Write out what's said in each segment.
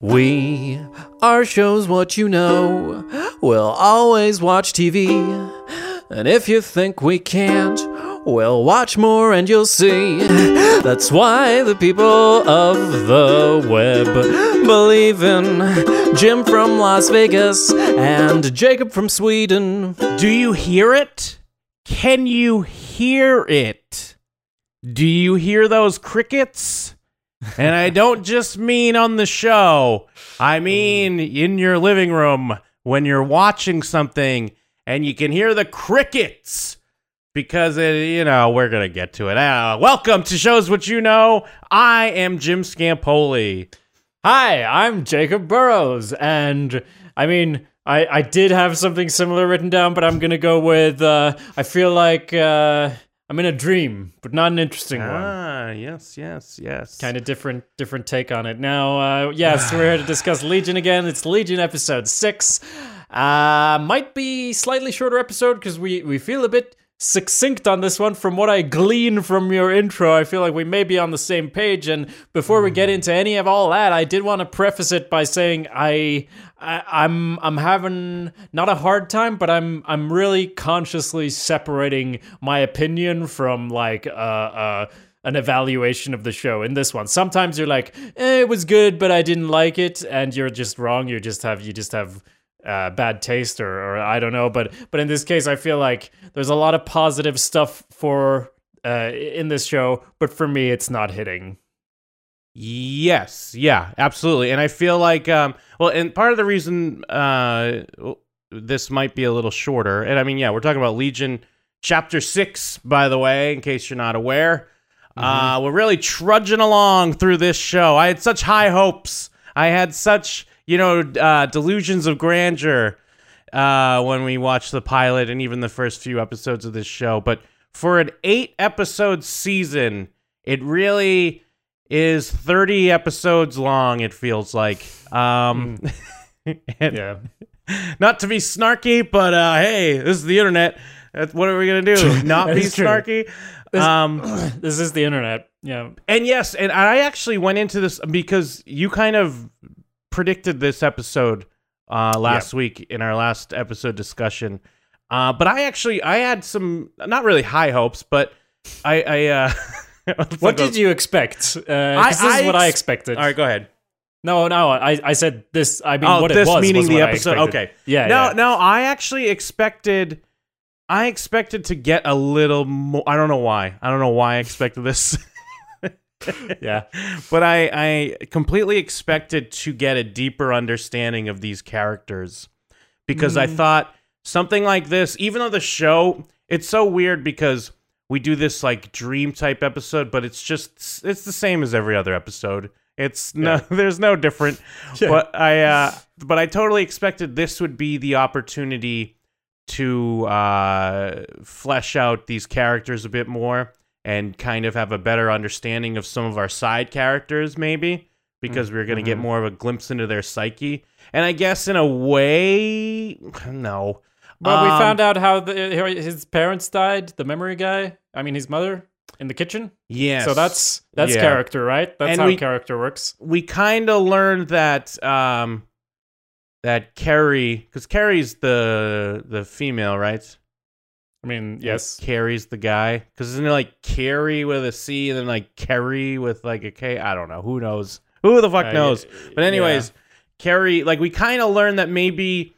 We are shows what you know. We'll always watch TV. And if you think we can't, we'll watch more and you'll see. That's why the people of the web believe in Jim from Las Vegas and Jacob from Sweden. Do you hear it? Can you hear it? Do you hear those crickets? And I don't just mean on the show. I mean in your living room when you're watching something and you can hear the crickets because it, you know we're gonna get to it. Uh, welcome to shows what you know. I am Jim Scampoli. Hi, I'm Jacob Burrows, and I mean. I, I did have something similar written down, but I'm gonna go with. Uh, I feel like uh, I'm in a dream, but not an interesting one. Ah, yes, yes, yes. Kind of different, different take on it. Now, uh, yes, we're here to discuss Legion again. It's Legion episode six. Uh, might be slightly shorter episode because we we feel a bit succinct on this one. From what I glean from your intro, I feel like we may be on the same page. And before we get into any of all that, I did want to preface it by saying I, I I'm I'm having not a hard time, but I'm I'm really consciously separating my opinion from like uh uh an evaluation of the show in this one. Sometimes you're like, eh, it was good, but I didn't like it, and you're just wrong. You just have you just have uh, bad taste, or, or I don't know. But but in this case, I feel like there's a lot of positive stuff for uh, in this show, but for me, it's not hitting. Yes, yeah, absolutely. And I feel like, um, well, and part of the reason uh, this might be a little shorter, and I mean, yeah, we're talking about Legion chapter six, by the way, in case you're not aware. Uh, we're really trudging along through this show. I had such high hopes. I had such, you know, uh, delusions of grandeur uh, when we watched the pilot and even the first few episodes of this show. But for an eight episode season, it really is 30 episodes long, it feels like. Um, and Yeah, not to be snarky, but uh, hey, this is the internet. That's, what are we going to do? Not be true. snarky? Um, this is the internet. Yeah, and yes, and I actually went into this because you kind of predicted this episode uh, last week in our last episode discussion. Uh, but I actually I had some not really high hopes, but I I uh, what did you expect? Uh, 'cause this is what I expected. All right, go ahead. No, no, I, I said this. I mean, Oh, what this it was meaning was the episode. Okay. Yeah. no, yeah. no, I actually expected. I expected to get a little more. I don't know why. I don't know why I expected this. Yeah. but I, I completely expected to get a deeper understanding of these characters because I thought something like this, even though the show, it's so weird because we do this like dream type episode, but it's just it's the same as every other episode. It's no, there's no different. Yeah. But I, uh, but I totally expected this would be the opportunity to uh, flesh out these characters a bit more and kind of have a better understanding of some of our side characters, maybe because we are going to get more of a glimpse into their psyche. And I guess in a way, no. Well, we Um, found out how the, his parents died. The memory guy. I mean, his mother in the kitchen. Yes. So that's that's Yeah. character, right? That's And how we- character works. we kind of learned that um that Carrie, because Carrie's the the female, right? I mean, yes. Carrie's the guy. Because isn't it like Carrie with a C and then like Kerry with like a K? I don't know. Who knows? Who the fuck Uh, knows? But anyways, Carrie, like we kind of learned that maybe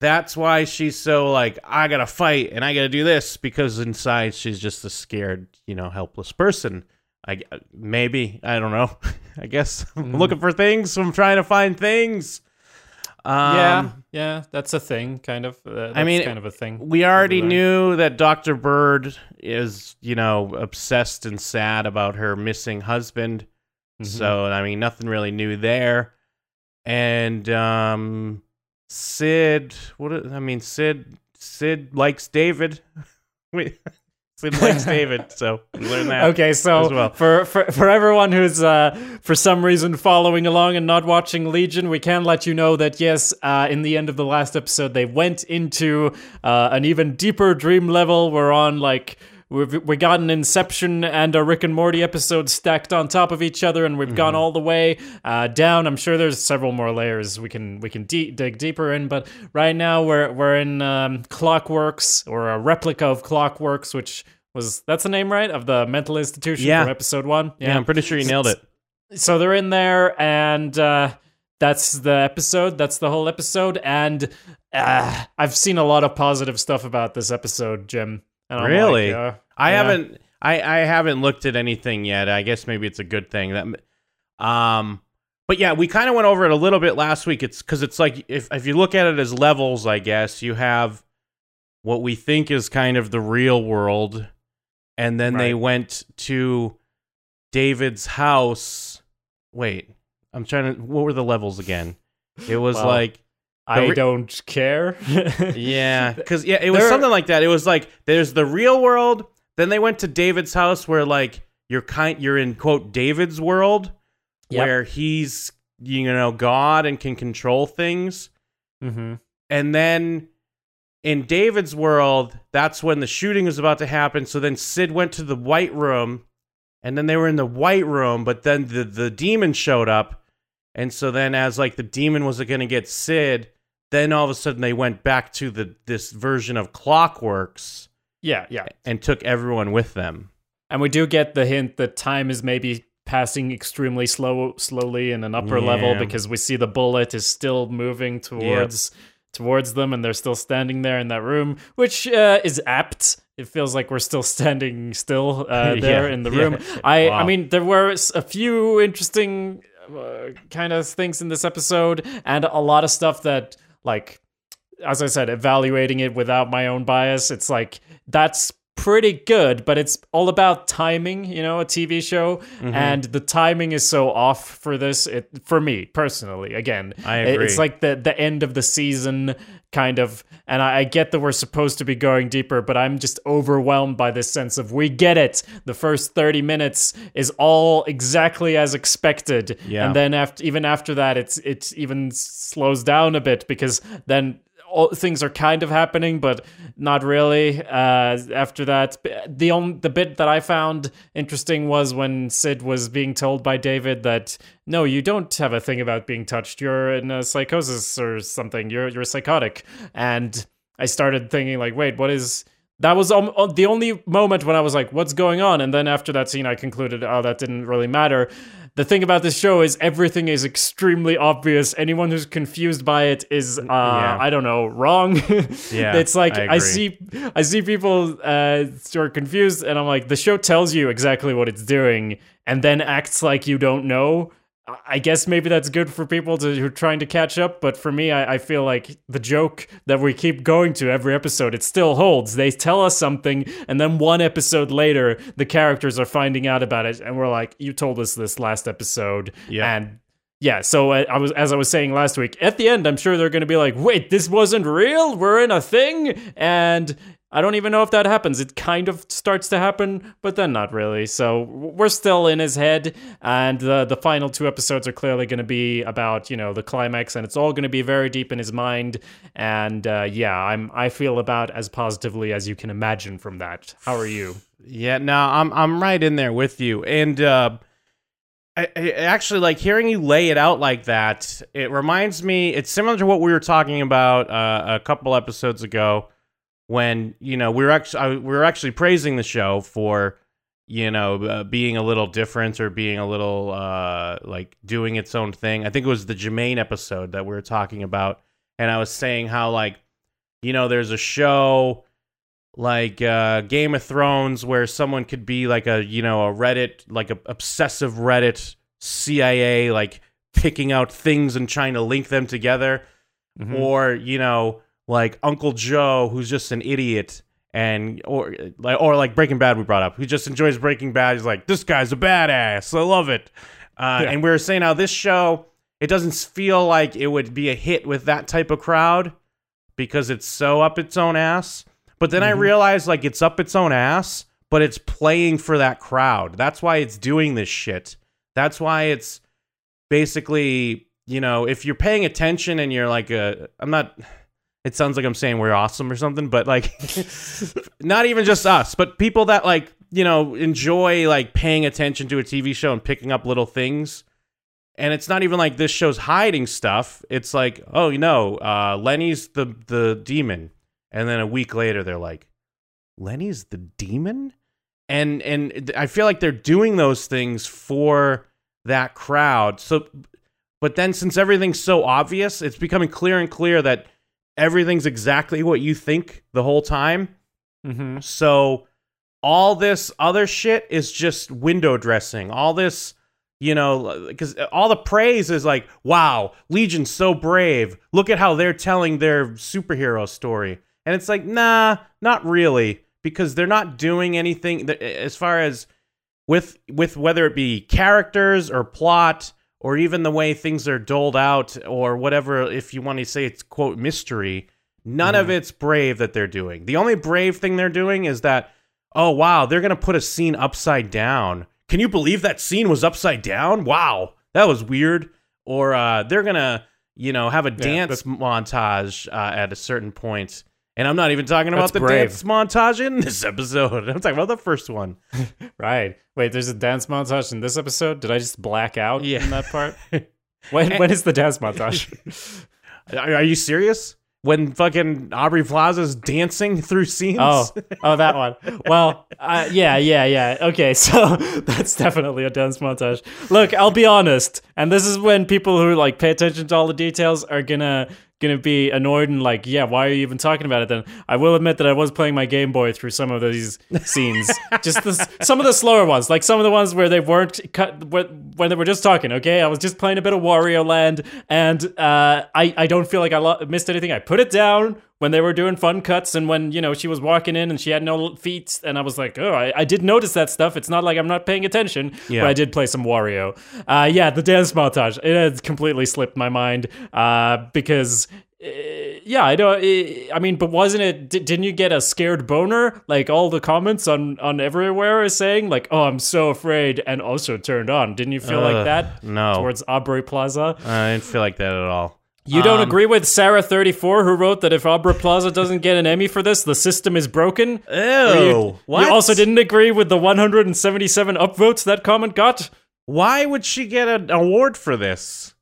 that's why she's so like I gotta fight and I gotta do this because inside she's just a scared, you know, helpless person. I maybe I don't know. I guess I'm Mm. looking for things. I'm trying to find things. Um, yeah, yeah, that's a thing, kind of. Uh, that's mean, kind of a thing. we already knew that Dr. Bird is, you know, obsessed and sad about her missing husband. Mhm. So, I mean, nothing really new there. And um Sid, what i- I mean, Sid Sid likes David. Wait, Sid likes David, so we learned that. Okay, so well. for, for for everyone who's uh, for some reason following along and not watching Legion, we can let you know that yes, uh, in the end of the last episode, they went into uh, an even deeper dream level. We're on like we've we got an Inception and a Rick and Morty episode stacked on top of each other, and we've gone all the way uh, down. I'm sure there's several more layers we can we can de- dig deeper in, but right now we're we're in um, Clockworks or a replica of Clockworks, which was that's the name right of the mental institution Yeah. from episode one. Yeah, I'm pretty sure you nailed it. so they're in there and uh that's the episode that's the whole episode and uh, i've seen a lot of positive stuff about this episode jim Really? like, uh, I yeah. haven't I, I haven't looked at anything yet. I guess maybe it's a good thing that um but yeah, we kind of went over it a little bit last week. It's cuz it's like if if you look at it as levels, I guess, you have what we think is kind of the real world and then they went to David's house. Wait, I'm trying to what were the levels again? It was like i don't care yeah, because yeah, it was There- something like that. It was like there's the real world, then they went to David's house where like you're kind you're in quote David's world Yep. where he's you know God and can control things, hmm and then in David's world, that's when the shooting was about to happen. So then Sid went to the White Room, and then they were in the White Room, but then the the demon showed up, and so then as like the demon was going to get Sid, then all of a sudden they went back to the this version of Clockworks yeah yeah. and took everyone with them. and we do get the hint that time is maybe passing extremely slow slowly in an upper level because we see the bullet is still moving towards towards them and they're still standing there in that room which uh, is apt. It feels like we're still standing still uh, there Yeah, in the room. I i Wow. mean there were a few interesting uh, kind of things in this episode and a lot of stuff that like as I said, evaluating it without my own bias, it's like that's pretty good, but it's all about timing, you know, a TV show, Mm-hmm. and the timing is so off for this. It for me personally, again, I agree. it's like the the end of the season kind of, and I, I get that we're supposed to be going deeper, but I'm just overwhelmed by this sense of we get it. The first thirty minutes is all exactly as expected, Yeah. and then after even after that, it's it even slows down a bit because then all, things are kind of happening, but not really. Uh, after that, the only the bit that I found interesting was when Sid was being told by David that no, you don't have a thing about being touched. You're in a psychosis or something. You're you're psychotic. And I started thinking like, wait, what is? That was um, uh, the only moment when I was like, what's going on? And then after that scene, I concluded, oh, that didn't really matter. The thing about this show is everything is extremely obvious. Anyone who's confused by it is, uh, I don't know, wrong. Yeah, it's like I I, see, I see people uh, who are confused, and I'm like, the show tells you exactly what it's doing, and then acts like you don't know. I- guess maybe that's good for people to, who are trying to catch up, but for me, I, I feel like the joke that we keep going to every episode, it still holds. They tell us something, and then one episode later, the characters are finding out about it, and we're like, "You told us this last episode," Yeah. and yeah. So I, I was, as I was saying last week, at the end, I'm sure they're going to be like, "Wait, this wasn't real. We're in a thing," and I don't even know if that happens. It kind of starts to happen, but then not really. So we're still in his head, and the the final two episodes are clearly going to be about you know the climax, and it's all going to be very deep in his mind. And uh, yeah, I'm I feel about as positively as you can imagine from that. How are you? Yeah, no, I'm I'm right in there with you, and uh, I, I actually like hearing you lay it out like that. It reminds me. It's similar to what we were talking about uh, a couple episodes ago, when you know we were actually I, we were actually praising the show for you know uh, being a little different or being a little uh, like doing its own thing. I think it was the Jermaine episode that we were talking about, and I was saying how like you know there's a show like uh, Game of Thrones, where someone could be like a you know a Reddit like a obsessive Reddit CIA like picking out things and trying to link them together, Mhm. or you know like Uncle Joe who's just an idiot and or like or like Breaking Bad we brought up who just enjoys Breaking Bad. He's like this guy's a badass. I love it. Uh, Yeah. And we were saying how this show it doesn't feel like it would be a hit with that type of crowd because it's so up its own ass. But then I Mhm. realized like it's up its own ass, but it's playing for that crowd. That's why it's doing this shit. That's why it's basically, you know, if you're paying attention and you're like a I'm not it sounds like I'm saying we're awesome or something, but like not even just us, but people that like, you know, enjoy like paying attention to a TV show and picking up little things. And it's not even like this show's hiding stuff. It's like, oh, you know, uh, Lenny's the the demon, and then a week later they're like, Lenny's the demon, and and I feel like they're doing those things for that crowd. So, but then since everything's so obvious, it's becoming clear and clear that everything's exactly what you think the whole time. Mm-hmm. So all this other shit is just window dressing. All this, you know, because all the praise is like, wow, Legion's so brave. Look at how they're telling their superhero story. And it's like, nah, not really, because they're not doing anything that, as far as with with whether it be characters or plot or even the way things are doled out or whatever if you want to say it's quote mystery none of it's brave that they're doing. The only brave thing they're doing is that oh wow they're gonna put a scene upside down. Can you believe that scene was upside down? Wow that was weird. Or uh, they're gonna you know have a dance montage uh, at a certain point and i'm not even talking about That's the brave. dance montage in this episode i'm talking about the first one Right. Wait, there's a dance montage in this episode. Did I just black out Yeah. in that part? When when is the dance montage? Are, are you serious? When fucking Aubrey Plaza's dancing through scenes? Oh, oh, that one. Well, uh, yeah, yeah, yeah. Okay, so that's definitely a dance montage. Look, I'll be honest, and this is when people who like pay attention to all the details are gonna gonna be annoyed and like, yeah, why are you even talking about it? Then I will admit that I was playing my Game Boy through some of these scenes, just the, some of the slower ones, like some of the ones where they weren't cut when when they were just talking. Okay, I was just playing a bit of Wario Land, and uh, I I don't feel like I lo- missed anything. I put it down when they were doing fun cuts and when you know she was walking in and she had no feet and i was like oh i, I did notice that stuff it's not like i'm not paying attention Yeah. but i did play some wario uh, yeah the dance montage it had completely slipped my mind uh, because uh, yeah i don't uh, i mean but wasn't it di- didn't you get a scared boner like all the comments on on everywhere are saying like oh i'm so afraid and also turned on didn't you feel like that no. towards aubrey plaza I didn't feel like that at all. You don't Um, agree with Sarah34, who wrote that if Aubrey Plaza doesn't get an Emmy for this, the system is broken? Ew. you, what? you also didn't agree with the 177 upvotes that comment got? Why would she get an award for this?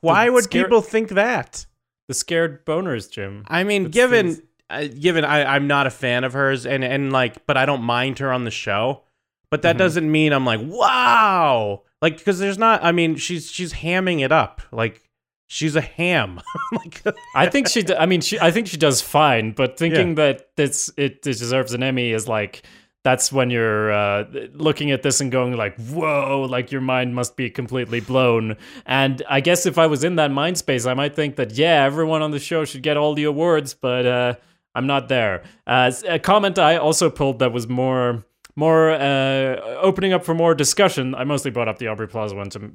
Why The would scare- people think that? The scared boners, Jim. I mean, That's given uh, given I, I'm not a fan of hers, and and like, but I don't mind her on the show. But that Mhm. doesn't mean I'm like, wow, like because there's not. I mean, she's she's hamming it up, like she's a ham. like, I think she. I mean, she. I think she does fine, but thinking that this it deserves an Emmy is like that's when you're uh, looking at this and going like, "Whoa!" Like your mind must be completely blown. And I guess if I was in that mind space, I might think that yeah, everyone on the show should get all the awards, but uh, I'm not there. Uh, a comment I also pulled that was more. More uh, opening up for more discussion. I mostly brought up the Aubrey Plaza one to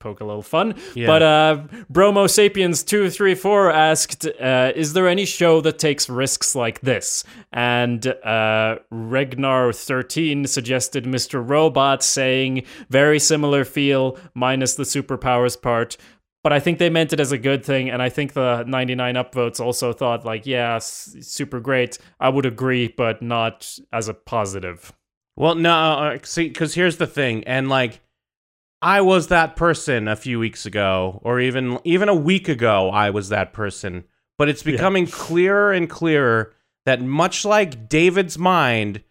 poke a little fun, Yeah. but uh, Bromo Sapiens two three four asked, uh, "Is there any show that takes risks like this?" And uh, Regnar thirteen suggested Mr. Robot, saying, "Very similar feel, minus the superpowers part." But I think they meant it as a good thing, and I think the 99 upvotes also thought, like, yeah, s- super great. I would agree, but not as a positive. Well, no, uh, see, because here's the thing, and like, I was that person a few weeks ago, or even even a week ago, I was that person. But it's becoming clearer and clearer that much like David's mind,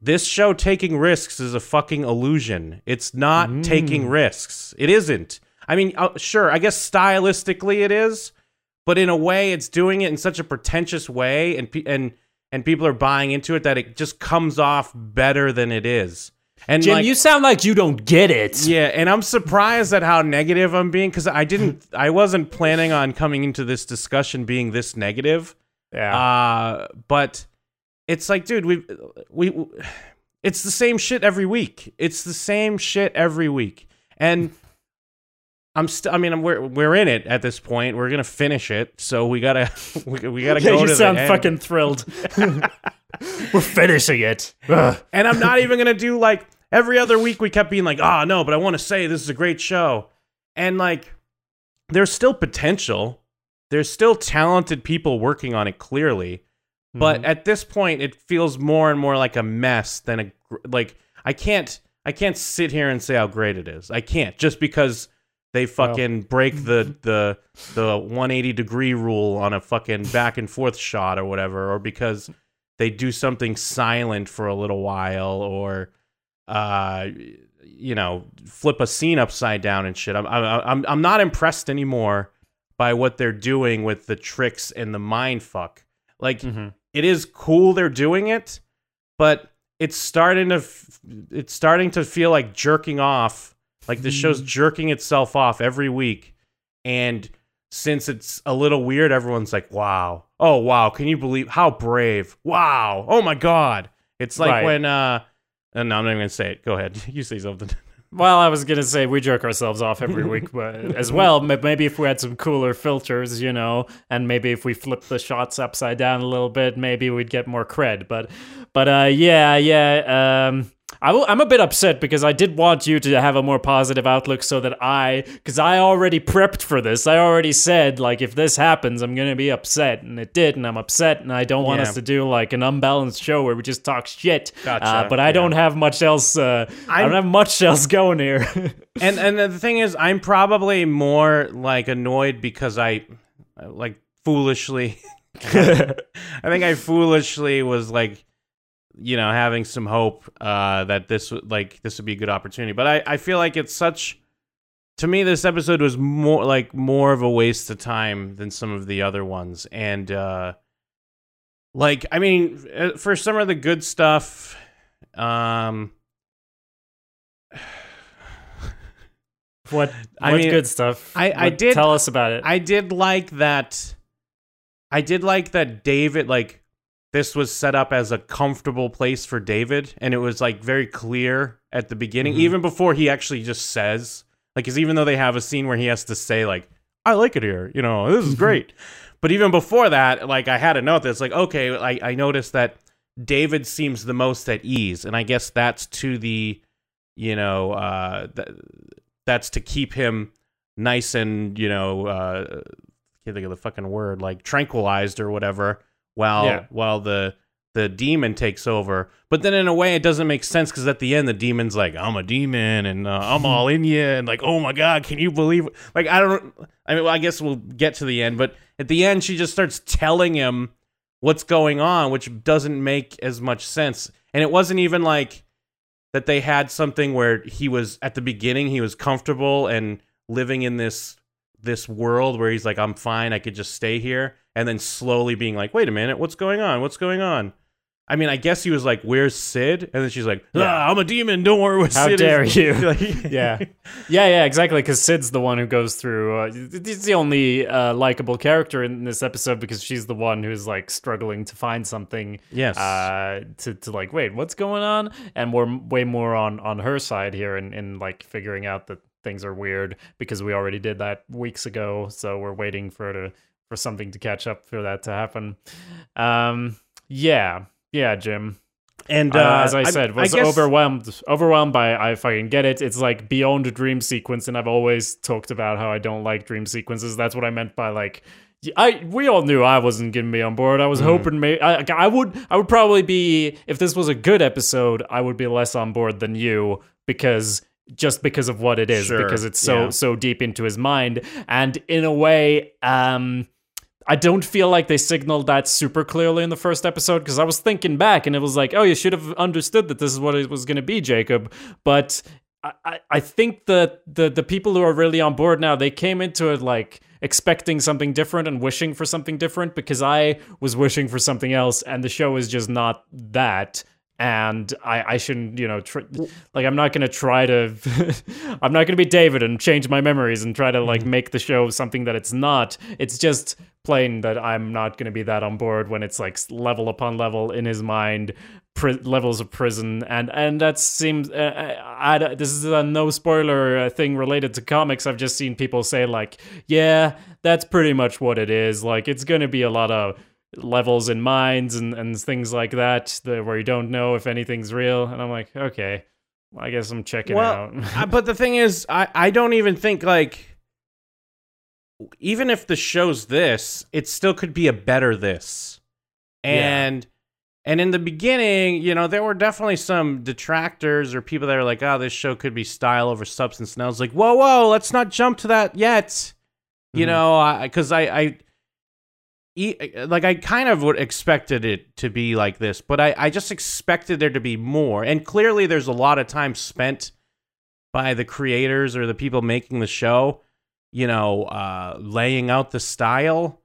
this show taking risks is a fucking illusion. It's not taking risks. It isn't. I mean, uh, sure, I guess stylistically it is, but in a way, it's doing it in such a pretentious way, and pe- and and people are buying into it that it just comes off better than it is. And Jim, like, you sound like you don't get it. yeah, and I'm surprised at how negative I'm being because I didn't, I wasn't planning on coming into this discussion being this negative. Yeah. Uh, but it's like, dude, we we it's the same shit every week. It's the same shit every week, and I'm still. I mean, I'm, we're we're in it at this point. We're gonna finish it, so we gotta we, we gotta yeah, go you to sound the end. fucking thrilled. We're finishing it. Ugh. And I'm not even gonna do like every other week. We kept being like, "Oh no," but I want to say this is a great show, and like, there's still potential. there's still talented people working on it clearly. But Mhm. at this point, it feels more and more like a mess than a like. I can't I can't sit here and say how great it is. I can't just because they fucking break the the the 180 degree rule on a fucking back and forth shot or whatever, or because they do something silent for a little while, or uh, you know, flip a scene upside down and shit. I'm I'm I'm, not impressed anymore by what they're doing with the tricks and the mind fuck. Like Mhm. it is cool they're doing it, but it's starting to f- it's starting to feel like jerking off. Like the show's jerking itself off every week, and since it's a little weird, everyone's like, "Wow, oh wow, can you believe how brave? Wow, oh my god!" It's like Right. when uh, uh, no, I'm not even gonna say it. Go ahead, you say something. Well, I was gonna say we jerk ourselves off every week, but as well, maybe if we had some cooler filters, you know, and maybe if we flip the shots upside down a little bit, maybe we'd get more cred. But, but uh, yeah, yeah. Um, I w- I'm a bit upset because I did want you to have a more positive outlook, so that I, because I already prepped for this. I already said like if this happens, I'm gonna be upset, and it did, and I'm upset, and I don't want Yeah. us to do like an unbalanced show where we just talk shit. Gotcha, Uh, but I yeah. don't have much else. Uh, I don't have much else going here. and and the thing is, I'm probably more like annoyed because I like foolishly. I think I foolishly was like, you know, having some hope uh, that this would like this would be a good opportunity. But I I feel like it's such. To me, this episode was more like more of a waste of time than some of the other ones, and uh, like I mean, uh, for some of the good stuff, um, What? I mean, good stuff? I- I What- did- tell us about it. I did like that. I did like that David like this was set up as a comfortable place for David, and it was like very clear at the beginning, Mhm. even before he actually just says like, because even though they have a scene where he has to say like, "I like it here," you know, this is great. but even before that, like I had a note that's like, okay, I I noticed that David seems the most at ease, and I guess that's to the, you know, uh, th- that's to keep him nice and you know uh can't think of the fucking word like tranquilized or whatever while Yeah. while the the demon takes over but then in a way it doesn't make sense because at the end the demon's like i'm a demon and uh, i'm all in you and like oh my god can you believe it? like i don't i mean well, i guess we'll get to the end but at the end she just starts telling him what's going on which doesn't make as much sense and it wasn't even like that they had something where he was at the beginning he was comfortable and living in this this world where he's like I'm fine I could just stay here and then slowly being like wait a minute what's going on what's going on I mean I guess he was like where's Sid and then she's like ah, Yeah. I'm a demon don't worry what How Sid dare is. you. Like- yeah, yeah, yeah, exactly. Because Sid's the one who goes through. Uh, he's the only uh, likable character in this episode because she's the one who's like struggling to find something. Yes. Uh, to to like, wait, what's going on? And we're way more on on her side here in in like figuring out that things are weird because we already did that weeks ago. So we're waiting for her to for something to catch up for that to happen. Um, yeah, yeah, Jim. and Uh, uh, as I said, was guess- overwhelmed. Overwhelmed by I fucking get it. It's like beyond a dream sequence, and I've always talked about how I don't like dream sequences. That's what I meant by like. I we all knew I wasn't gonna be on board. I was hoping maybe I, I would I would probably be if this was a good episode. I would be less on board than you because just because of what it is Sure, because it's so yeah. so deep into his mind and in a way um I don't feel like they signaled that super clearly in the first episode because I was thinking back and it was like, oh, you should have understood that this is what it was going to be, Jacob. But I, I- think that the the people who are really on board now, they came into it like expecting something different and wishing for something different because I was wishing for something else and the show is just not that. And I, I shouldn't, you know, tr- like I'm not gonna try to, I'm not gonna be David and change my memories and try to like make the show something that it's not. It's just plain that I'm not gonna be that on board when it's like level upon level in his mind, pri- levels of prison, and and that seems. Uh, I, I- this is a no spoiler uh, thing related to comics. I've just seen people say like, yeah, that's pretty much what it is. Like it's gonna be a lot of levels in minds and, and things like that, that where you don't know if anything's real. And I'm like, okay, I guess I'm checking well, out. But the thing is, I I don't even think like even if the show's this, it still could be a better this. And and in the beginning, you know, there were definitely some detractors or people that are like, "Oh, this show could be style over substance." And I was like, "Whoa, whoa, let's not jump to that yet." You Mhm. know, because I, I, e- like, I kind of would expected it to be like this, but I, I just expected there to be more. And clearly, there's a lot of time spent by the creators or the people making the show, you know, uh, laying out the style,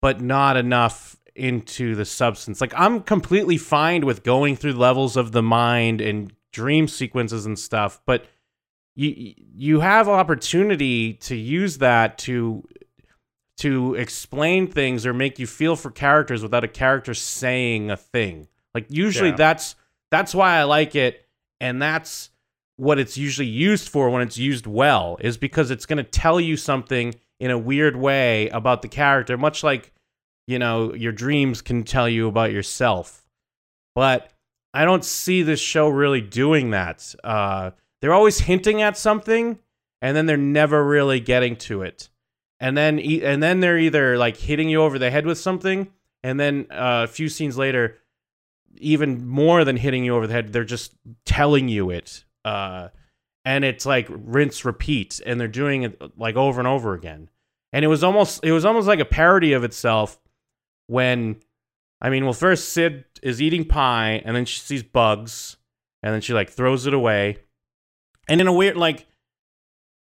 but not enough into the substance. Like, I'm completely fine with going through levels of the mind and dream sequences and stuff, but you you have opportunity to use that to to explain things or make you feel for characters without a character saying a thing. Like usually Yeah. that's that's why I like it and that's what it's usually used for when it's used well is because it's going to tell you something in a weird way about the character much like you know your dreams can tell you about yourself. But I don't see this show really doing that. Uh they're always hinting at something and then they're never really getting to it and then and then they're either like hitting you over the head with something and then uh, a few scenes later even more than hitting you over the head they're just telling you it uh, and it's like rinse repeat and they're doing it like over and over again. And it was almost it was almost like a parody of itself when i mean well first sid is eating pie and then she sees bugs and then she like throws it away. And in a weird like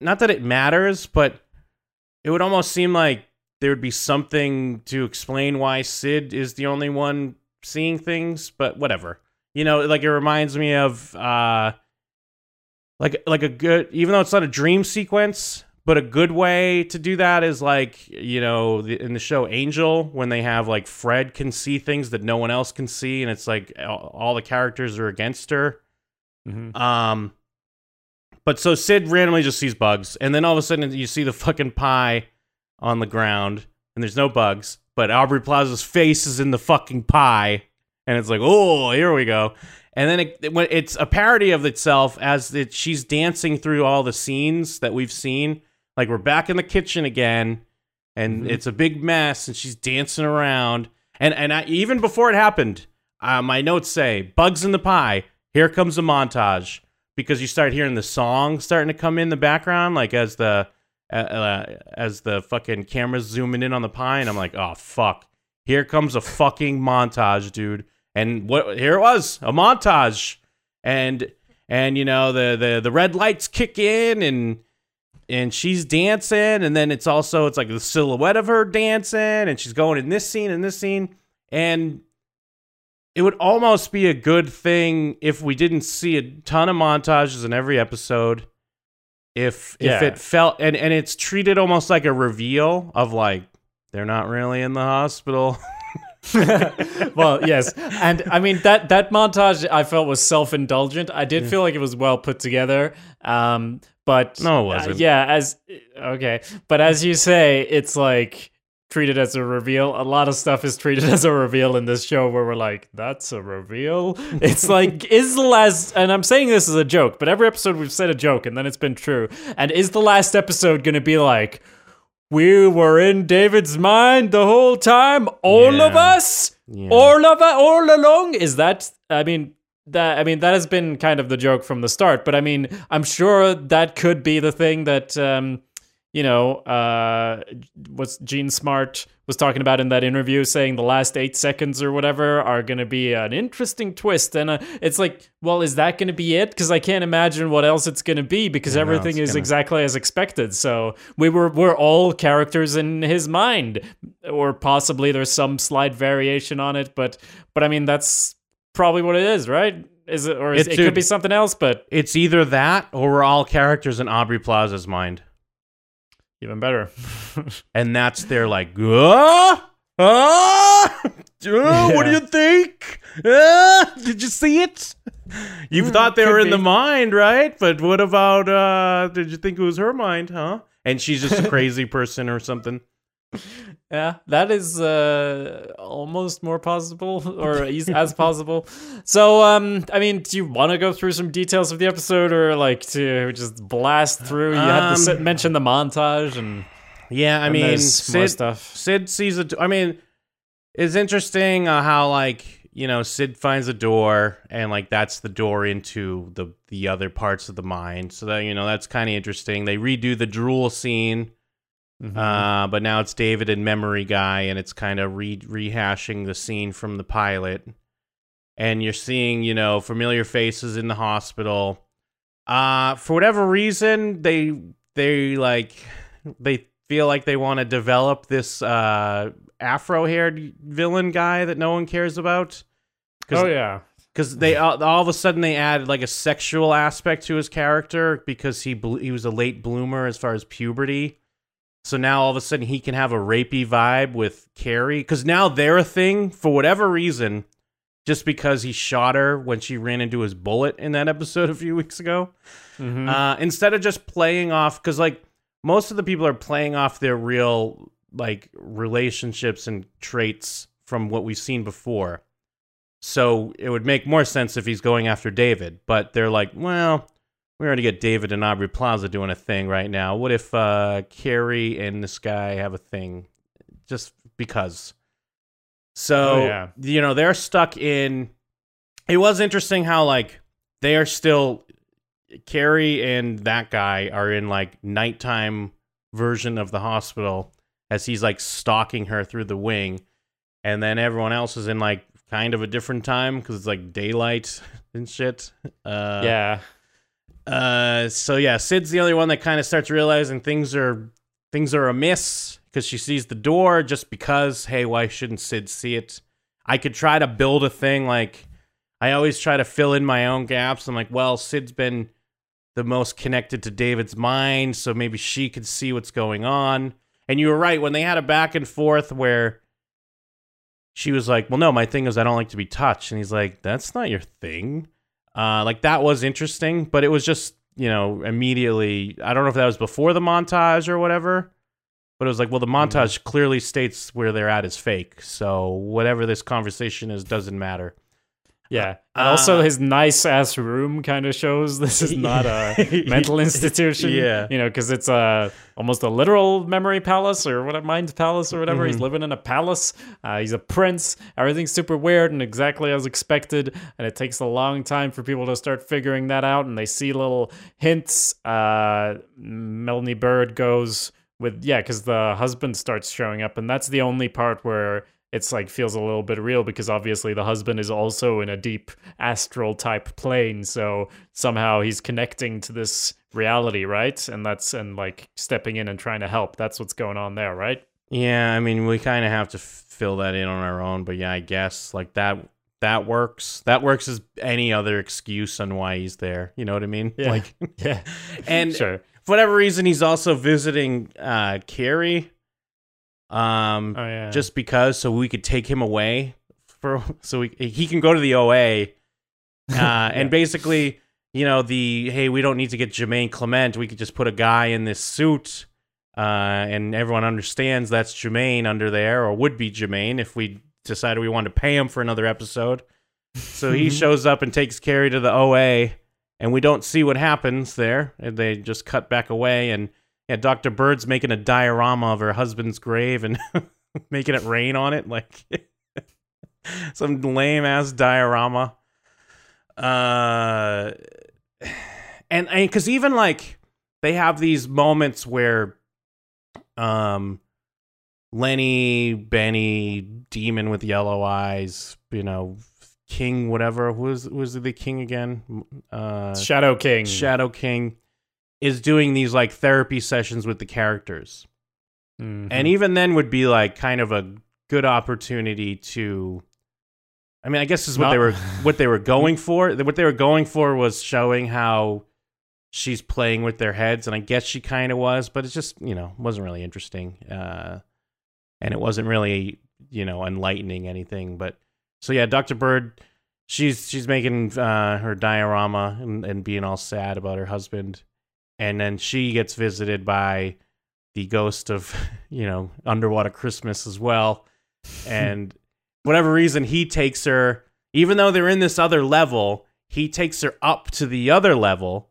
not that it matters but it would almost seem like there would be something to explain why sid is the only one seeing things but whatever you know like it reminds me of uh like like a good even though it's not a dream sequence but a good way to do that is like you know the, in the show angel when they have like fred can see things that no one else can see and it's like all, all the characters are against her Mhm. um, but so Sid randomly just sees bugs, and then all of a sudden you see the fucking pie on the ground, and there's no bugs, but Aubrey Plaza's face is in the fucking pie, and it's like, oh, here we go. And then it, it- it's a parody of itself as it, she's dancing through all the scenes that we've seen. Like we're back in the kitchen again, and Mhm. it's a big mess, and she's dancing around. And and I, even before it happened, uh, my notes say bugs in the pie. Here comes a montage because you start hearing the song starting to come in the background, like as the uh, uh, as the fucking camera's zooming in on the pie, and I'm like, oh fuck, here comes a fucking montage, dude. And what here it was a montage, and and you know the the the red lights kick in and and she's dancing and then it's also it's like the silhouette of her dancing and she's going in this scene and this scene. And it would almost be a good thing if we didn't see a ton of montages in every episode. If if it felt and and it's treated almost like a reveal of like they're not really in the hospital. Well, yes, and I mean that that montage I felt was self indulgent. I did feel like it was well put together, um, but No, it uh, wasn't. yeah, as okay, but as you say, it's like treated as a reveal. A lot of stuff is treated as a reveal in this show, where we're like, "That's a reveal." It's like, is the last, and I'm saying this as a joke, but every episode we've said a joke, and then it's been true. And is the last episode going to be like? We were in David's mind the whole time, all of us Yeah. all of us, all along is that i mean that i mean that has been kind of the joke from the start but i mean i'm sure that could be the thing that um you know uh what's gene smart was talking about in that interview saying the last eight seconds or whatever are gonna be an interesting twist and uh, it's like well is that gonna be it? Because i can't imagine what else it's gonna be because Yeah, everything it's is gonna- exactly as expected. So we were we're all characters in his mind or possibly there's some slight variation on it but but i mean that's probably what it is right? Is it or is, it could be something else but it's either that or we're all characters in Aubrey Plaza's mind. Even better and that's their like, ah, ah, uh, what do you think? Ah, did you see it? You Hmm, thought they were in the mind, right? But what about? uh Did you think it was her mind, huh? And she's just a crazy person or something. Yeah, that is uh, almost more possible, or as, as possible. So, um, I mean, do you want to go through some details of the episode, or like to just blast through? You had to Um, sit, mention the montage, and Yeah, I And mean, Sid, stuff. Sid sees a. I mean, it's interesting uh, how like you know Sid finds a door and like that's the door into the the other parts of the mind. So that you know that's kind of interesting. They redo the drool scene, Mhm. uh, but now it's David and Memory Guy, and it's kind of re- rehashing the scene from the pilot. And you're seeing you know familiar faces in the hospital. Uh, for whatever reason, they they like they feel like they want to develop this uh afro-haired villain guy that no one cares about oh yeah. because they all, all of a sudden they added like a sexual aspect to his character because he he was a late bloomer as far as puberty. So now all of a sudden he can have a rapey vibe with Carrie because now they're a thing for whatever reason, just because he shot her when she ran into his bullet in that episode a few weeks ago. Mhm. Uh, instead of just playing off, because like most of the people are playing off their real like relationships and traits from what we've seen before. So it would make more sense if he's going after David, but they're like, well, we already get David and Aubrey Plaza doing a thing right now. What if uh, Carrie and this guy have a thing? Just because. So Oh, yeah. you know they're stuck in. It was interesting how like they are still Carrie and that guy are in like nighttime version of the hospital as he's like stalking her through the wing, and then everyone else is in like kind of a different time because it's like daylight and shit. Uh, yeah. Uh, so yeah, Sid's the only one that kind of starts realizing things are things are amiss because she sees the door just because. Hey, why shouldn't Sid see it? I could try to build a thing like I always try to fill in my own gaps. I'm like, well, Sid's been the most connected to David's mind, so maybe she could see what's going on. And you were right when they had a back and forth where she was like, "Well, no, my thing is I don't like to be touched," and he's like, "That's not your thing." Uh, like that was interesting, but it was just you know immediately. I don't know if that was before the montage or whatever, but it was like, well, the montage clearly states where they're at is fake. So whatever this conversation is doesn't matter. Yeah. And also Uh, his nice ass room kind of shows this is not a mental institution. Yeah. You know, because it's a almost a literal memory palace or what a mind palace or whatever. He's Mhm. living in a palace. Uh, he's a prince. Everything's super weird and exactly as expected. And it takes a long time for people to start figuring that out. And they see little hints. Uh, Melanie Bird goes with yeah, because the husband starts showing up, and that's the only part where it's like feels a little bit real because obviously the husband is also in a deep astral type plane so somehow he's connecting to this reality right and that's and like stepping in and trying to help that's what's going on there right Yeah, I mean, we kind of have to fill that in on our own, but yeah, I guess like that that works. That works as any other excuse on why he's there. You know what I mean? Yeah. Like, yeah and sure for whatever reason, he's also visiting uh, Carrie. Um, oh yeah just because, so we could take him away for, so we, he can go to the OA. Uh, and basically, you know, the hey, we don't need to get Jermaine Clement. We could just put a guy in this suit, uh, and everyone understands that's Jermaine under there, or would be Jermaine if we decided we wanted to pay him for another episode. So he Mhm. shows up and takes Carrie to the OA, and we don't see what happens there. And they just cut back away, and yeah, Doctor Bird's making a diorama of her husband's grave and making it rain on it, like some lame ass diorama. Uh, and and because even like they have these moments where, um, Lenny, Benny, demon with yellow eyes, you know, King, whatever who was was the king again? Uh, shadow king Shadow King is doing these like therapy sessions with the characters. Mhm. And even then would be like kind of a good opportunity to I mean, I guess is what they were what they were going for. What they were going for was showing how she's playing with their heads and I guess she kind of was, but it's just, you know, wasn't really interesting. Uh and it wasn't really, you know, enlightening anything, but so yeah, Dr. Bird she's she's making uh, her diorama and, and being all sad about her husband, and then she gets visited by the ghost of you know underwater Christmas as well, and whatever reason he takes her, even though they're in this other level, he takes her up to the other level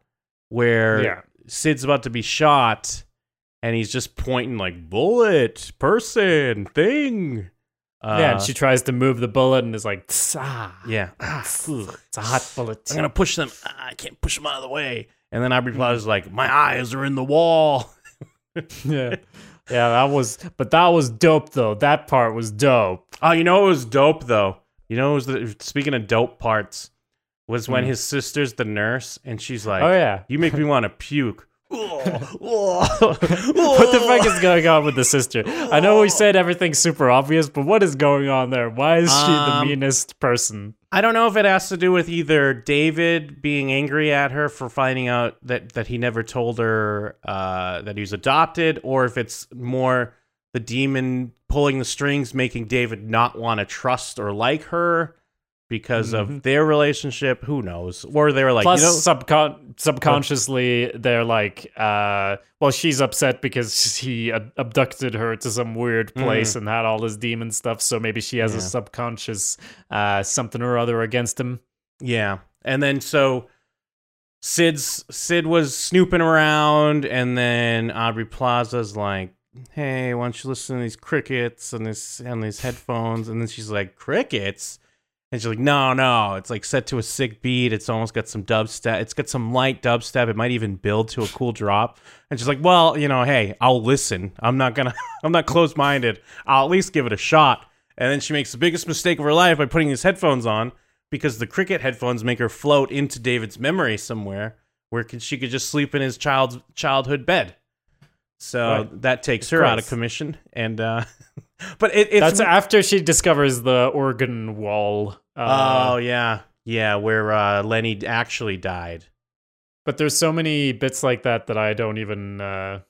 where yeah Sid's about to be shot, and he's just pointing like bullet, person, thing. Uh, yeah, and she tries to move the bullet and is like, ah, yeah. it's a hot bullet. I'm gonna push them. Ah, I can't push them out of the way. And then Aubrey Plaza's like, my eyes are in the wall. yeah. Yeah, that was, but that was dope though. That part was dope. Oh, you know it was dope though? You know, it was the, speaking of dope parts, was when Hmm. his sister's the nurse and she's like, Oh yeah. "You make me want to puke." What the fuck is going on with the sister? I know we said everything's super obvious, but what is going on there? Why is she the Um, meanest person? I don't know if it has to do with either David being angry at her for finding out that that he never told her uh, that he was adopted, or if it's more the demon pulling the strings, making David not want to trust or like her because of their relationship. Who knows? Or they were like, Plus, you know, subcon- subconsciously, they're like, uh, well, she's upset because he ad- abducted her to some weird place and had all this demon stuff. So maybe she has a subconscious uh, something or other against him. Yeah. And then so Syd's Syd was snooping around and then Aubrey Plaza's like, Hey, why don't you listen to these crickets and this and these headphones? And then she's like, Crickets? And she's like, No, no. It's like set to a sick beat. It's almost got some dubstep. It's got some light dubstep. It might even build to a cool drop. And she's like, Well, you know, hey, I'll listen. I'm not gonna I'm not closed minded. I'll at least give it a shot. And then she makes the biggest mistake of her life by putting these headphones on because the cricket headphones make her float into David's memory somewhere where she could just sleep in his child's childhood bed. So Right. that takes her out of commission, and uh, but it, it's That's after she discovers the organ wall. Uh, oh yeah yeah where uh, Lenny actually died. But there's so many bits like that that I don't even. Uh,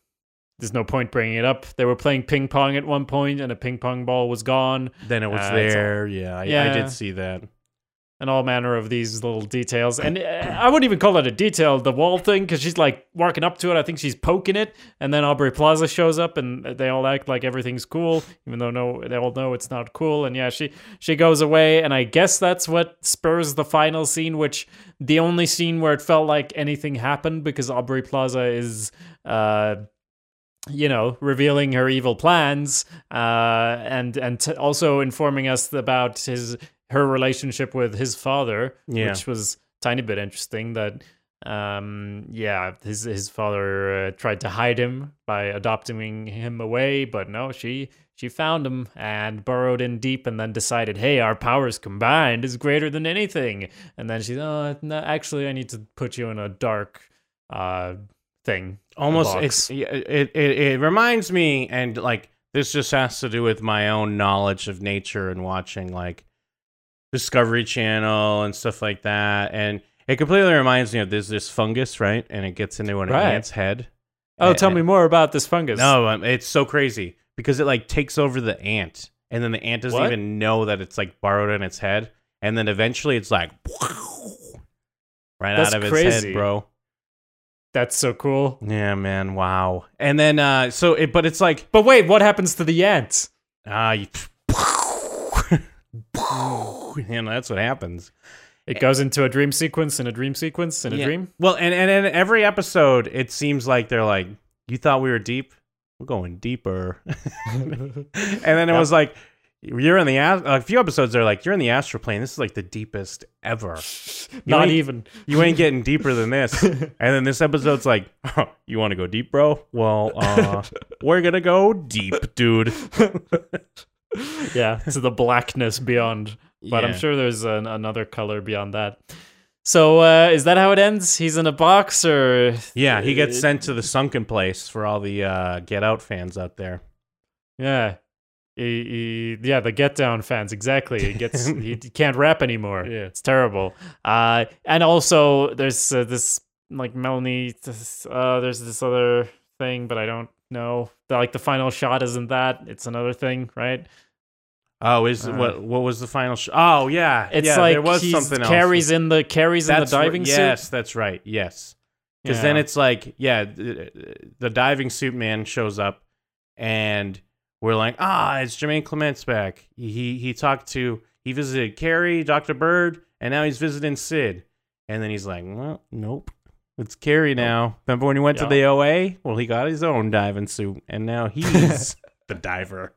there's no point bringing it up. They were playing ping pong at one point, and a ping pong ball was gone, Then it was Uh, there. yeah, I, I did see that. And all manner of these little details. And uh, I wouldn't even call it a detail, the wall thing, because she's like walking up to it. I think she's poking it, and then Aubrey Plaza shows up, and they all act like everything's cool, even though no, they all know it's not cool. And yeah, she she goes away, and I guess that's what spurs the final scene, which the only scene where it felt like anything happened because Aubrey Plaza is. Uh, you know, revealing her evil plans, uh, and and t- also informing us about his her relationship with his father, Yeah. which was tiny bit interesting. That, um, yeah, his his father uh, tried to hide him by adopting him away, but no, she she found him and burrowed in deep, and then decided, hey, our powers combined is greater than anything. And then she's, oh, no, actually, I need to put you in a dark, uh, thing. Almost, it's it, it it reminds me, and like this just has to do with my own knowledge of nature and watching like Discovery Channel and stuff like that, and it completely reminds me of there's this fungus, right? And it gets into an Right. ant's head. Oh, And- tell me more about this fungus. No, um, it's so crazy because it like takes over the ant, and then the ant doesn't What? even know that it's like borrowed in its head, and then eventually it's like right That's out of its crazy. head, bro. That's so cool. Yeah, man, wow. And then uh, so it, but it's like But wait, what happens to the ant? ah, you, you know that's what happens. It goes into a dream sequence in a dream sequence in a Yeah. dream. Well, and and in every episode, it seems like they're like, "You thought we were deep? We're going deeper." and then it Yep. was like, "You're in the ast-, a few episodes. They're like, "You're in the astral plane. This is like the deepest ever. Not even. You ain't getting deeper than this." and then this episode's like, "Huh, "You want to go deep, bro? Well, uh, we're gonna go deep, dude." yeah, to the blackness beyond. But I'm sure there's an, another color beyond that. So uh, is that how it ends? He's in a box, or Yeah, he gets Uh, sent to the sunken place for all the uh, Get Out fans out there. Yeah, he, he- yeah, the Get Down fans exactly. He gets he can't rap anymore. Yeah. it's terrible. Uh, and also there's uh, this like Melanie. This, uh, there's this other thing, but I don't know. The, like the final shot isn't that? It's another thing, right? Oh, is Uh, what? What was the final? Sh- oh, yeah, It's yeah. like there was something else. carries in the carries in the That's diving suit. Yes, that's right. Yes, because then it's like, yeah, the, the diving suit man shows up, and we're like, ah, it's Jermaine Clement's back. He he talked to he visited Cary, Doctor Bird, and now he's visiting Syd. And then he's like, well, nope. It's Cary oh. now. Remember when he went Yeah. to the OA? Well, he got his own diving suit, and now he's the diver.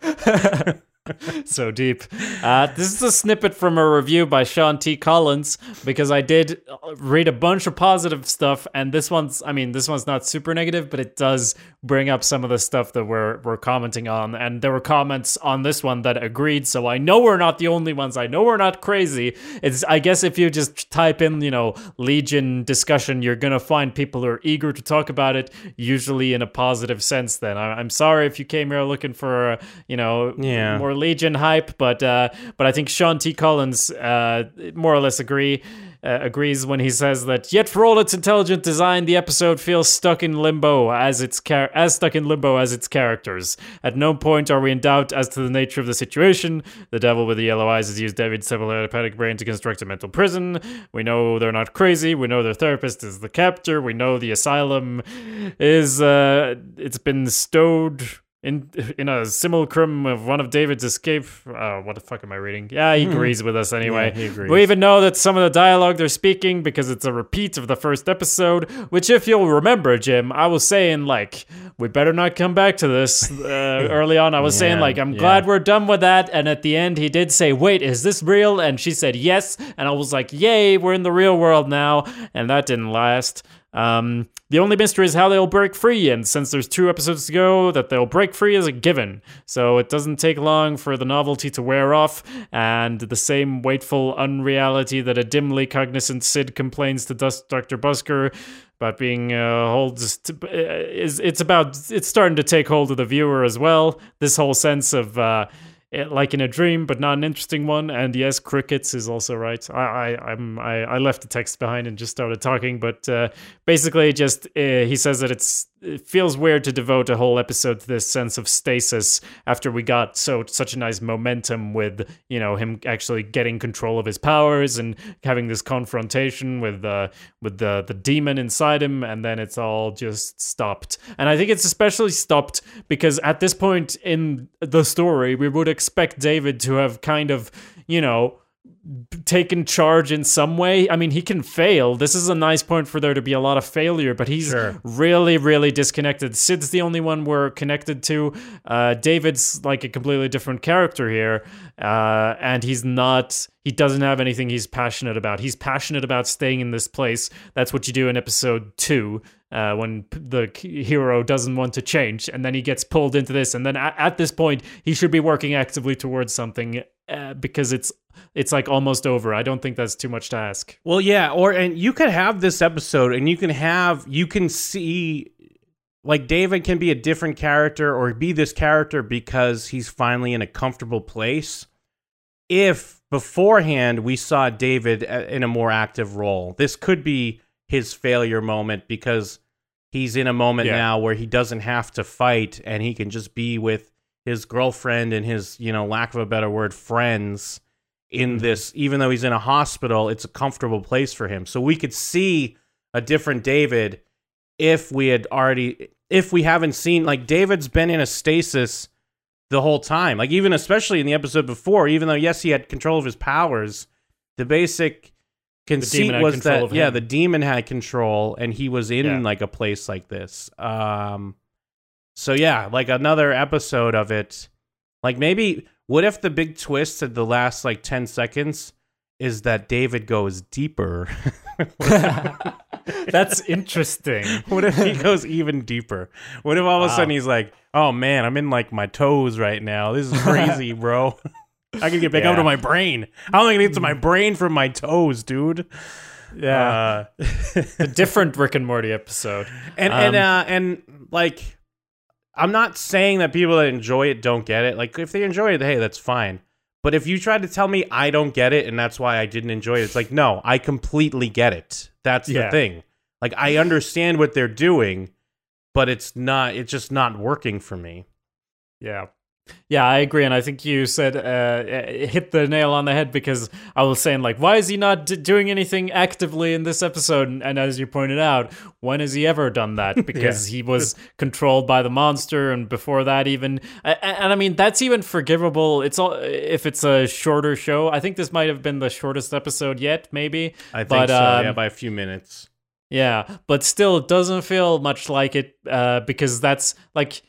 so deep. Uh, this is a snippet from a review by Sean T. Collins because I did uh, read a bunch of positive stuff, and this one's, I mean, this one's not super negative, but it does bring up some of the stuff that we're we're commenting on, and there were comments on this one that agreed. So I know we're not the only ones. I know we're not crazy. It's, I guess, if you just type in, you know, Legion discussion, you're gonna find people who are eager to talk about it, usually in a positive sense. Then I, I'm sorry if you came here looking for, uh, you know, Yeah. more Legion hype, but uh, but I think Sean T. Collins uh, more or less agree uh, agrees when he says that yet for all its intelligent design, the episode feels stuck in limbo as its char- as stuck in limbo as its characters. At no point are we in doubt as to the nature of the situation. The devil with the yellow eyes has used David's telepathic brain to construct a mental prison. We know they're not crazy. We know their therapist is the captor. We know the asylum is uh, it's been stowed in in a simulacrum of one of David's escape. Uh, what the fuck am I reading? Yeah, he agrees with us anyway. Hmm. Yeah, he agrees. We even know that some of the dialogue they're speaking because it's a repeat of the first episode. Which, if you'll remember, Jim, I was saying like we better not come back to this uh, early on. I was saying like I'm yeah. glad we're done with that. And at the end, he did say, "Wait, is this real?" And she said yes. And I was like, "Yay, we're in the real world now." And that didn't last. Um, the only mystery is how they'll break free, and since there's two episodes to go, that they'll break free is a given. So it doesn't take long for the novelty to wear off, and the same waitful unreality that a dimly cognizant Syd complains to Dr. Busker about being uh, uh, is it's about it's starting to take hold of the viewer as well. This whole sense of uh, like in a dream, but not an interesting one. And yes, crickets is also right. I I I'm, I, I left the text behind and just started talking, but uh, basically, just uh, he says that it's it feels weird to devote a whole episode to this sense of stasis after we got so such a nice momentum with you know him actually getting control of his powers and having this confrontation with uh, with the the demon inside him, and then it's all just stopped. And I think it's especially stopped because at this point in the story, we would expect David to have kind of you know taken charge in some way. I mean, he can fail. This is a nice point for there to be a lot of failure, but he's Sure. really, really disconnected. Syd's the only one we're connected to. Uh, David's like a completely different character here, uh, and he's not. He doesn't have anything he's passionate about. He's passionate about staying in this place. That's what you do in episode two. Uh, when p- the k- hero doesn't want to change, and then he gets pulled into this, and then at, at this point, he should be working actively towards something uh, because it's it's like almost over. I don't think that's too much to ask. Well, yeah, or and you could have this episode, and you can have you can see like David can be a different character or be this character because he's finally in a comfortable place. If beforehand we saw David in a more active role, this could be his failure moment because he's in a moment Yeah. now where he doesn't have to fight and he can just be with his girlfriend and his, you know, lack of a better word, friends in this even though he's in a hospital it's a comfortable place for him. So we could see a different david if we had already if we haven't seen like david's been in a stasis the whole time. Like even especially in the episode before even though yes he had control of his powers the basic conceit was that yeah the demon had control and he was in Yeah. like a place like this. Um so yeah like another episode of it like maybe what if the big twist at the last like 10 seconds is that David goes deeper? That's interesting. what if he goes even deeper? What if all of a Wow. sudden he's like, "Oh man, I'm in like my toes right now. This is crazy, bro. I can get back up to my brain. I only can get to my brain from my toes, dude." Yeah, Uh, a different Rick and Morty episode. and and Um, uh, and like I'm not saying that people that enjoy it don't get it. Like if they enjoy it, hey, that's fine. But if you try to tell me I don't get it and that's why I didn't enjoy it, it's like no, I completely get it. That's the thing. Like I understand what they're doing, but it's not. It's just not working for me. Yeah. Yeah, I agree, and I think you said uh, hit the nail on the head because I was saying like, why is he not d- doing anything actively in this episode? And, and as you pointed out, when has he ever done that? Because he was controlled by the monster, and before that, even a- a- and I mean that's even forgivable. It's all if it's a shorter show. I think this might have been the shortest episode yet, maybe. I think But, so. um, yeah, by a few minutes. Yeah, but still, it doesn't feel much like it uh, because that's like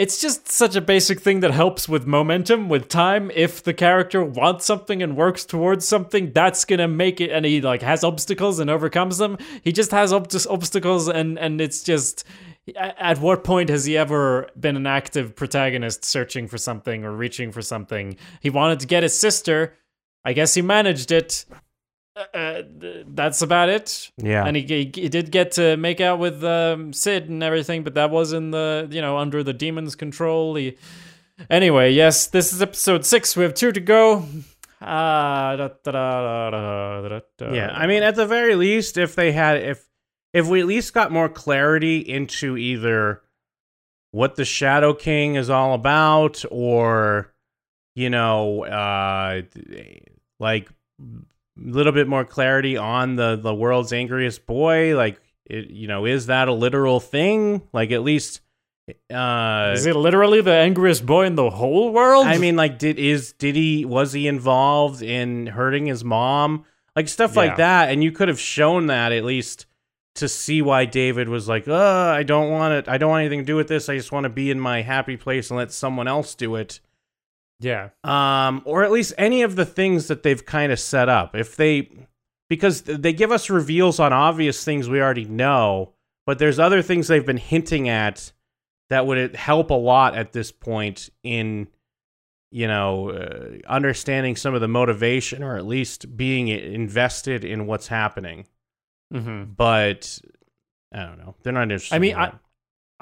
it's just such a basic thing that helps with momentum with time. If the character wants something and works towards something that's gonna make it and he like has obstacles and overcomes them. He just has ob- obstacles and and it's just at what point has he ever been an active protagonist searching for something or reaching for something? He wanted to get his sister. I guess he managed it uh, that's about it. Yeah. And he, he, he did get to make out with um, Syd and everything, but that was in the, you know, under the demon's control. He... Anyway, yes, this is episode six. We have two to go. Ah, da, da, da, yeah. I mean, at the very least, if they had, if, if we at least got more clarity into either what the Shadow King is all about or, you know, uh, like little bit more clarity on the the world's angriest boy like it, you know is that a literal thing? Like at least uh is it literally the angriest boy in the whole world? I mean like did is did he was he involved in hurting his mom? Like stuff Yeah. like that. And you could have shown that at least to see why david was like uh i don't want it. I don't want anything to do with this. I just want to be in my happy place and let someone else do it yeah um, or at least any of the things that they've kind of set up. If they, because they give us reveals on obvious things we already know, but there's other things they've been hinting at that would help a lot at this point in, you know, uh, understanding some of the motivation or at least being invested in what's happening. mm-hmm. But I don't know. They're not interested. I mean, in I.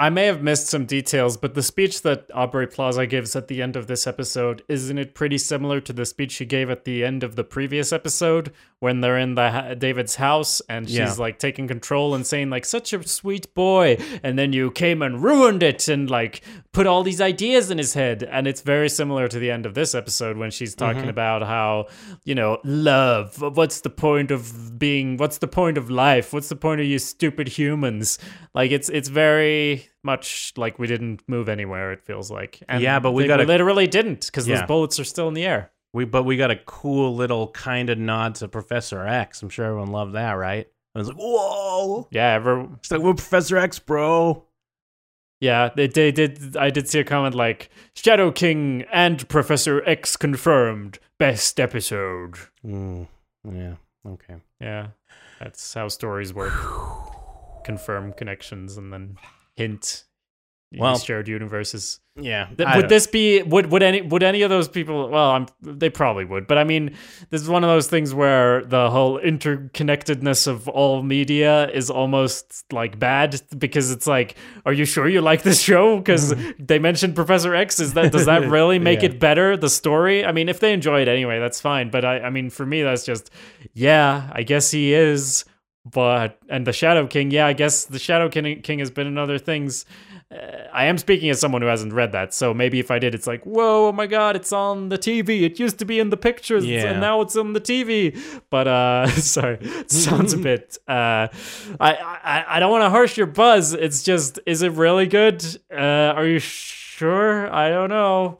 I may have missed some details, but the speech that Aubrey Plaza gives at the end of this episode, isn't it pretty similar to the speech she gave at the end of the previous episode when they're in the ha- David's house and she's Yeah. like taking control and saying like such a sweet boy and then you came and ruined it and like put all these ideas in his head and it's very similar to the end of this episode when she's talking Mm-hmm. about how, you know, love, what's the point of being what's the point of life? What's the point of you stupid humans? Like it's it's very much like we didn't move anywhere. It feels like, and Yeah, but we gotta- literally didn't because Yeah. those bullets are still in the air. we but we got a cool little kind of nod to Professor X. I'm sure everyone loved that, right? I was like, whoa. Yeah, ever. It's like, we're Professor X, bro. Yeah, they, they did. I did see a comment like Shadow King and Professor X confirmed best episode. Mm, yeah. Okay. Yeah, that's how stories work. Confirm connections and then hint. Well- shared universes. Yeah. Th- would this be would would any would any of those people well I'm they probably would but I mean this is one of those things where the whole interconnectedness of all media is almost like bad because it's like are you sure you like this show because they mentioned Professor X is that does that really make Yeah. it better the story I mean if they enjoy it anyway that's fine but I I mean for me that's just yeah I guess he is but and the Shadow King yeah I guess the Shadow King, King has been in other things I am speaking as someone who hasn't read that, so maybe if I did, it's like, whoa, oh my god, it's on the TV. It used to be in the pictures, Yeah. and now it's on the TV. But uh, sorry, it sounds a bit. Uh, I I I don't want to harsh your buzz. It's just, is it really good? Uh, are you sure? I don't know.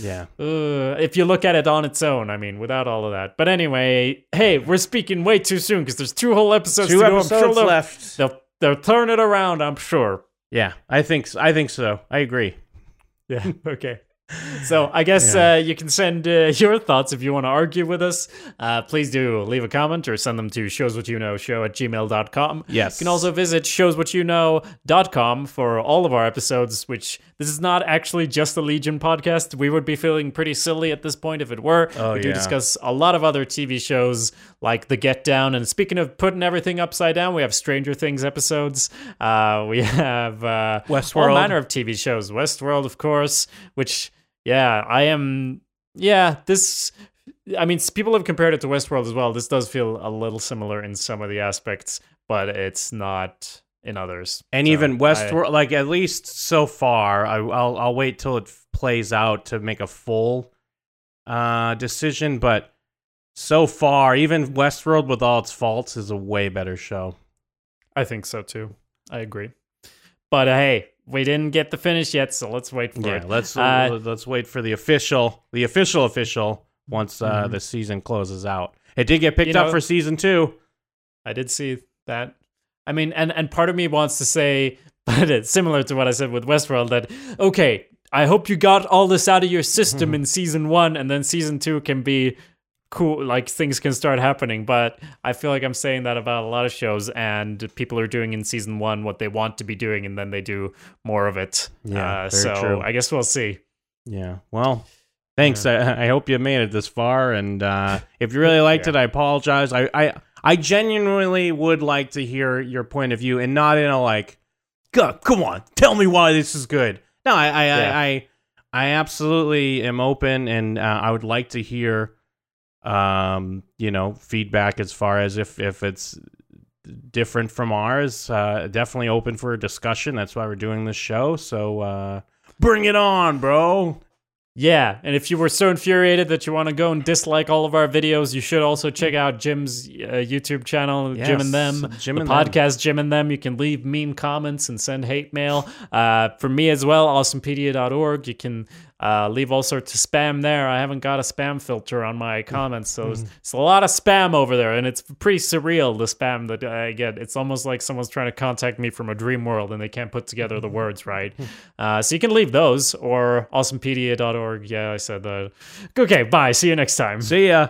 Yeah. Uh, if you look at it on its own, I mean, without all of that. But anyway, hey, we're speaking way too soon because there's two whole episodes Two to go. I'm episodes sure they'll, left. they'll they'll turn it around. I'm sure. Yeah. I think. I think so. I agree. Yeah. Okay. So I guess Yeah. uh, you can send uh, your thoughts if you want to argue with us. Uh, please do leave a comment or send them to showswhatyouknow show at gmail.com. Yes. You can also visit showswhatyouknow.com for all of our episodes, which this is not actually just a Legion podcast. We would be feeling pretty silly at this point if it were. Oh, we do yeah. discuss a lot of other TV shows like The Get Down. And speaking of putting everything upside down, we have Stranger Things episodes. Uh, we have uh, all Westworld. manner of TV shows. Westworld, of course, which, yeah, I am. Yeah, this. I mean, people have compared it to Westworld as well. This does feel a little similar in some of the aspects, but it's not in others. And So even I- Westworld, like at least so far, I, I'll I'll wait till it plays out to make a full uh, decision. But so far, even Westworld, with all its faults, is a way better show. I think so too. I agree. But uh, hey, we didn't get the finish yet, so let's wait for Yeah, it. let's Uh, let's wait for the official, the official official once uh, Mhm. the season closes out. It did get picked You up know- for season two. I did see that. I mean, and and part of me wants to say, but it's similar to what I said with Westworld that okay, I hope you got all this out of your system in season one, and then season two can be cool like things can start happening but i feel like i'm saying that about a lot of shows and people are doing in season one what they want to be doing and then they do more of it Yeah, uh, so true. i guess we'll see Yeah. Well, thanks. I, I hope you made it this far. And uh, if you really liked Yeah. it, I apologize. I, I I genuinely would like to hear your point of view, and not in a like, God, come on, tell me why this is good. No, I I Yeah. I, I, I absolutely am open, and uh, I would like to hear, um, you know, feedback as far as if if it's different from ours. Uh, definitely open for a discussion. That's why we're doing this show. So uh, bring it on, bro. Yeah, and if you were so infuriated that you want to go and dislike all of our videos, you should also check out Jim's uh, YouTube channel, Jim and Them, Jim the and Them. podcast Jim and Them. You can leave mean comments and send hate mail. Uh, for me as well, awesomepedia.org. You can uh, leave all sorts of spam there. I haven't got a spam filter on my comments, so Mm-hmm. it's, it's a lot of spam over there, and it's pretty surreal the spam that I get. It's almost like someone's trying to contact me from a dream world and they can't put together Mm-hmm. the words right. Uh, so you can leave those or awesomepedia.org. Yeah, I said that. Okay, bye. See you next time. See ya.